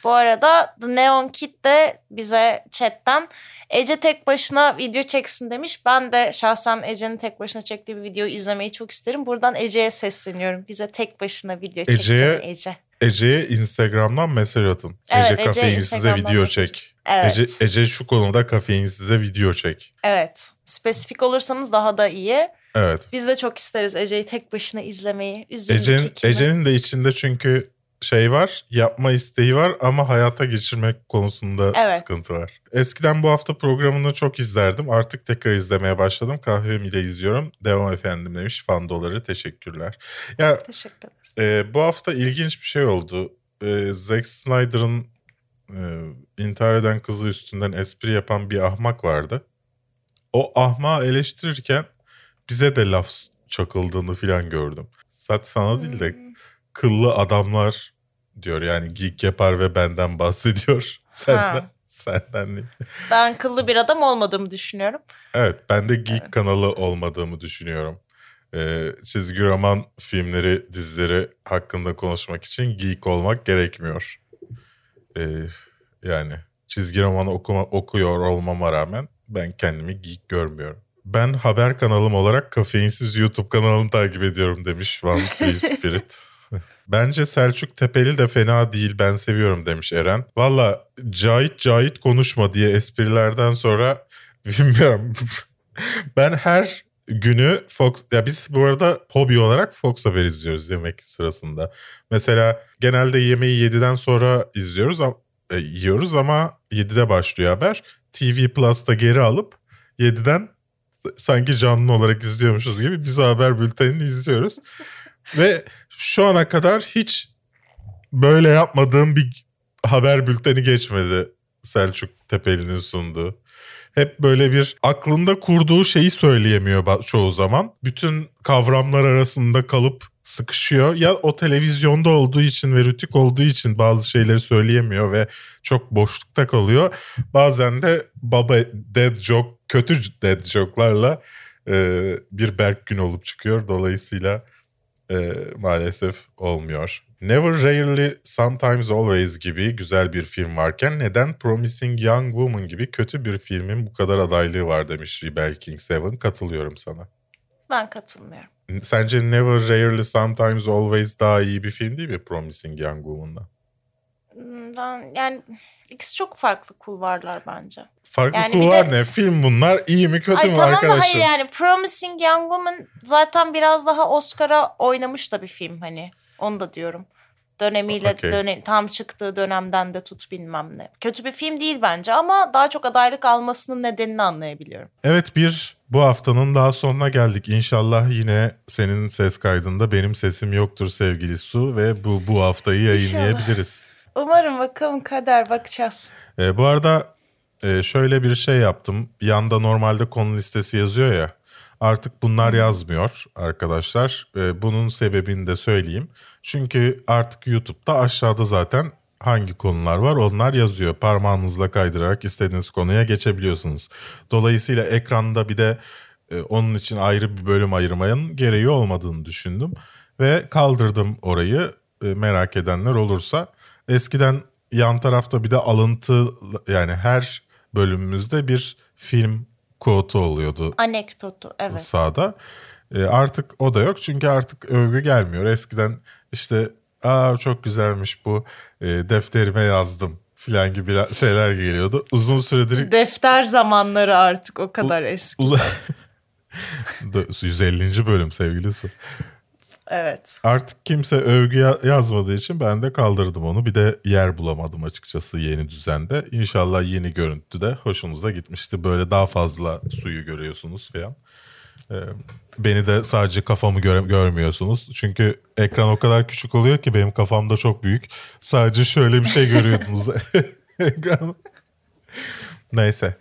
Bu arada The Neon Kid de bize chatten Ece tek başına video çeksin demiş. Ben de şahsen Ece'nin tek başına çektiği bir videoyu izlemeyi çok isterim. Buradan Ece'ye sesleniyorum. Bize tek başına video çeksene Ece'ye- Ece. Ece'ye Instagram'dan mesaj atın. Evet, Ece Ece kafeinsize Instagram'dan video mesaj- çek. Evet. Ece, Ece şu konuda kafeinsize video çek. Evet. Spesifik olursanız daha da iyi. Evet. Biz de çok isteriz Ece'yi tek başına izlemeyi. Ece'nin. Ece'nin de içinde çünkü şey var, yapma isteği var ama hayata geçirmek konusunda Evet. sıkıntı var. Eskiden bu hafta programını çok izlerdim. Artık tekrar izlemeye başladım. Kahvemi ile izliyorum. Devam efendim demiş. Fan doları teşekkürler. Ya Teşekkür ederim. e, bu hafta ilginç bir şey oldu. E, Zack Snyder'ın e, intihar eden kızı üstünden espri yapan bir ahmak vardı. O ahmağı eleştirirken bize de laf çakıldığını falan gördüm. Zaten sana değil de kıllı adamlar diyor yani geek yapar ve benden bahsediyor. [LAUGHS] Senden, Ha. senden değil. Ben kıllı bir adam olmadığımı düşünüyorum. Evet ben de geek kanalı olmadığımı düşünüyorum. Ee, çizgi roman filmleri, dizileri hakkında konuşmak için geek olmak gerekmiyor. Ee, yani çizgi roman okuma, okuyor olmama rağmen ben kendimi geek görmüyorum. Ben haber kanalım olarak kafeinsiz YouTube kanalını takip ediyorum demiş One Free Spirit. [LAUGHS] Bence Selçuk Tepeli de fena değil ben seviyorum demiş Eren. Valla Cahit Cahit konuşma diye esprilerden sonra [LAUGHS] bilmiyorum. ben her günü Fox ya biz bu arada hobi olarak Fox Haber izliyoruz yemek sırasında. Mesela genelde yemeği 7'den sonra izliyoruz ama e, yiyoruz ama 7'de başlıyor haber. TV Plus'ta geri alıp 7'den sanki canlı olarak izliyormuşuz gibi biz haber bültenini izliyoruz. Ve şu ana kadar hiç böyle yapmadığım bir haber bülteni geçmedi Selçuk Tepeli'nin sunduğu. Hep böyle bir aklında kurduğu şeyi söyleyemiyor çoğu zaman. Bütün kavramlar arasında kalıp sıkışıyor. Ya o televizyonda olduğu için ve rütük olduğu için bazı şeyleri söyleyemiyor ve çok boşlukta kalıyor. Bazen de baba dead joke, kötü dead joke'larla e, bir Berk gün olup çıkıyor. Dolayısıyla e, maalesef olmuyor. Never, Rarely, Sometimes, Always gibi güzel bir film varken neden Promising Young Woman gibi kötü bir filmin bu kadar adaylığı var demiş Rebel King Seven. Katılıyorum sana. Ben katılmıyorum. Sence Never, Rarely, Sometimes, Always daha iyi bir film değil mi Promising Young Woman'dan? Ben, yani ikisi çok farklı kulvarlar bence. Farklı Yani bir kullar de- ne? Film bunlar iyi mi kötü Ay mü tamam da arkadaşım? hayır yani Promising Young Woman zaten biraz daha Oscar'a oynamış da bir film hani. Onu da diyorum. dönemiyle Okey. döne- tam çıktığı dönemden de tut bilmem ne. Kötü bir film değil bence ama daha çok adaylık almasının nedenini anlayabiliyorum. Evet bir bu haftanın daha sonuna geldik. İnşallah yine senin ses kaydında benim sesim yoktur sevgili Su ve bu bu haftayı yayınlayabiliriz. Umarım bakalım kader bakacağız. E, bu arada e, şöyle bir şey yaptım. Yanda normalde konu listesi yazıyor ya. Artık bunlar yazmıyor arkadaşlar. E, bunun sebebini de söyleyeyim. Çünkü artık YouTube'da aşağıda zaten hangi konular var onlar yazıyor. Parmağınızla kaydırarak istediğiniz konuya geçebiliyorsunuz. Dolayısıyla ekranda bir de e, onun için ayrı bir bölüm ayırmanın gereği olmadığını düşündüm. Ve kaldırdım orayı e, merak edenler olursa. Eskiden yan tarafta bir de alıntı yani her bölümümüzde bir film quote'u oluyordu Anekdotu evet. sağda. E, artık o da yok çünkü artık övgü gelmiyor. Eskiden işte aa çok güzelmiş bu e, defterime yazdım filan gibi şeyler geliyordu. Uzun süredir Defter zamanları artık o kadar eski. [LAUGHS] Ula- 150. bölüm sevgilisi. Evet. Artık kimse övgü ya- yazmadığı için ben de kaldırdım onu. Bir de yer bulamadım açıkçası yeni düzende. İnşallah yeni görüntü de hoşunuza gitmişti. Böyle daha fazla suyu görüyorsunuz falan. Ee, beni de sadece kafamı göre- görmüyorsunuz. Çünkü ekran o kadar küçük oluyor ki benim kafamda çok büyük. Sadece şöyle bir şey görüyordunuz. [LAUGHS] [LAUGHS] ekran. Neyse.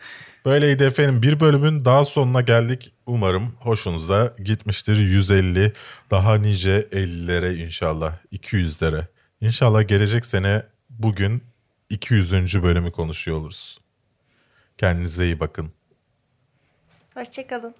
Böyleydi efendim. Bir bölümün daha sonuna geldik. Umarım hoşunuza gitmiştir. 150 daha nice 50'lere inşallah 200'lere. İnşallah gelecek sene bugün 200. bölümü konuşuyor oluruz. Kendinize iyi bakın. Hoşçakalın.